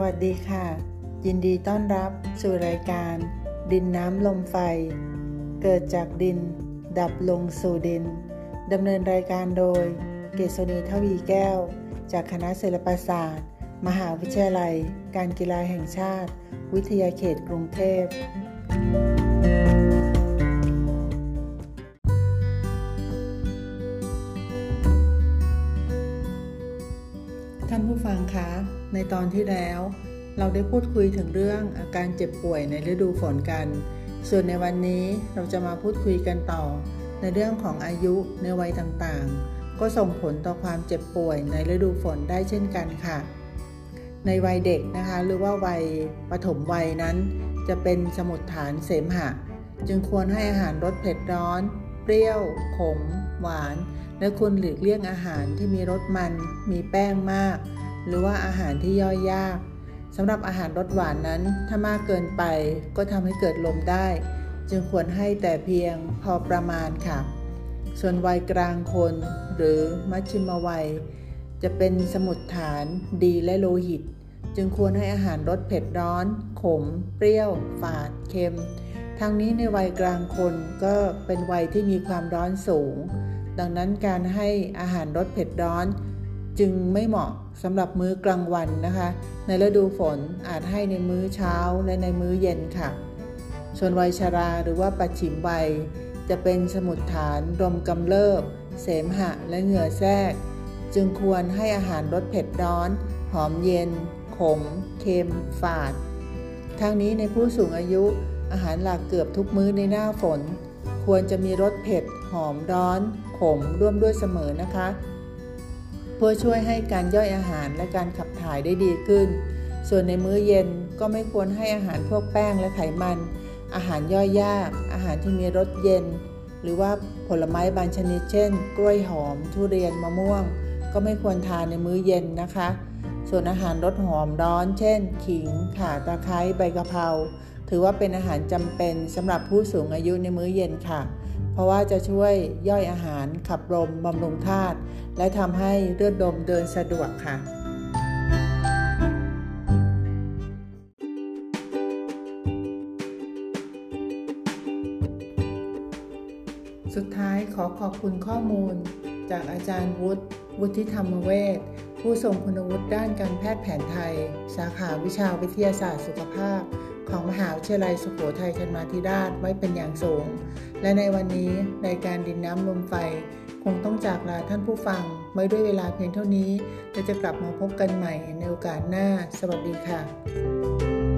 วัสดีค่ะ ยินดีต้อนรับสู่รายการ ดินน้ำลมไฟ เกิดจากดิน ดับลงสู่ดินดำเนินรายการโดย เกษณีทวีแก้ว จากคณะศิลปศาสตร์ มหาวิทยาลัย การกีฬาแห่งชาติ วิทยาเขตกรุงเทพ ท่านผู้ฟังคะ ในตอนที่แล้ว เราได้พูดคุยถึงเรื่องอาการเจ็บป่วยในฤดูฝนกัน ส่วนในวันนี้เราจะมาพูดคุยกันต่อ ในเรื่องของอายุในวัยต่างๆ ก็ส่งผลต่อความเจ็บป่วยในฤดูฝนได้เช่นกันค่ะ ในวัยเด็กนะคะหรือว่าวัยปฐมวัยนั้น จะเป็นสมุดฐานเสมหะ จึงควรให้อาหารรสเผ็ดร้อน เปรี้ยว ขม หวาน และควรหลีกเลี่ยงอาหารที่มีรสมัน มีแป้งมาก หรือว่าอาหารที่ย่อยยากสำหรับอาหารรสหวานนั้น ถ้ามากเกินไปก็ทำให้เกิดลมได้ จึงควรให้แต่เพียงพอประมาณค่ะ ส่วนวัยกลางคนหรือมัชชิมวัย จะเป็นสมุดฐานดีและโลหิต จึงควรให้อาหารรสเผ็ดร้อน ขม เปรี้ยว ฝาด เค็ม ทั้งนี้ในวัยกลางคนก็เป็นวัยที่มีความร้อนสูง ดังนั้นการให้อาหารรสเผ็ดร้อน จึงไม่เหมาะสำหรับมื้อกลางวันนะคะ ในฤดูฝนอาจให้ในมื้อเช้าและในมื้อเย็นค่ะ ส่วนวัยชาราหรือว่าปัจฉิมวัย จะเป็นสมุดฐานลมกำเริบ เสมหะและเหงื่อแทรก จึงควรให้อาหารรสเผ็ดร้อน หอมเย็น ขม เค็ม ฝาด ทั้งนี้ในผู้สูงอายุอาหารหลักเกือบทุกมื้อในหน้าฝน ควรจะมีรสเผ็ด หอมร้อน ขมร่วมด้วยเสมอนะคะ เพื่อช่วยให้การย่อยอาหารและการขับถ่ายได้ดีขึ้น ส่วนในมื้อเย็นก็ไม่ควรให้อาหารพวกแป้งและไขมัน อาหารย่อยยาก อาหารที่มีรสเย็น หรือว่าผลไม้บางชนิดเช่น กล้วยหอม ทุเรียนมะม่วง ก็ไม่ควรทานในมื้อเย็นนะคะ ส่วนอาหารรสหอมร้อน เช่น ขิง ข่าตะไคร้ใบกะเพรา ถือว่าเป็นอาหารจำเป็นสำหรับผู้สูงอายุในมื้อเย็นค่ะ เพราะว่าจะช่วยย่อยอาหารขับลมบำรุงธาตุและทำให้เลือดลมเดินสะดวกค่ะสุดท้ายขอขอบคุณข้อมูล จากอาจารย์วุฒิวุฒิธรรมเวชผู้ทรงคุณวุฒิด้านการแพทย์แผนไทย สาขาวิชาวิทยาศาสตร์สุขภาพ ของมหาวิทยาลัยสุโขทัยธรรมาธิราชไว้เป็นอย่างสูง และในวันนี้รายการดินน้ำลมไฟ คงต้องจากลาท่านผู้ฟังไว้ด้วยเวลาเพียงเท่านี้และจะกลับมาพบกันใหม่ในโอกาสหน้า สวัสดีค่ะ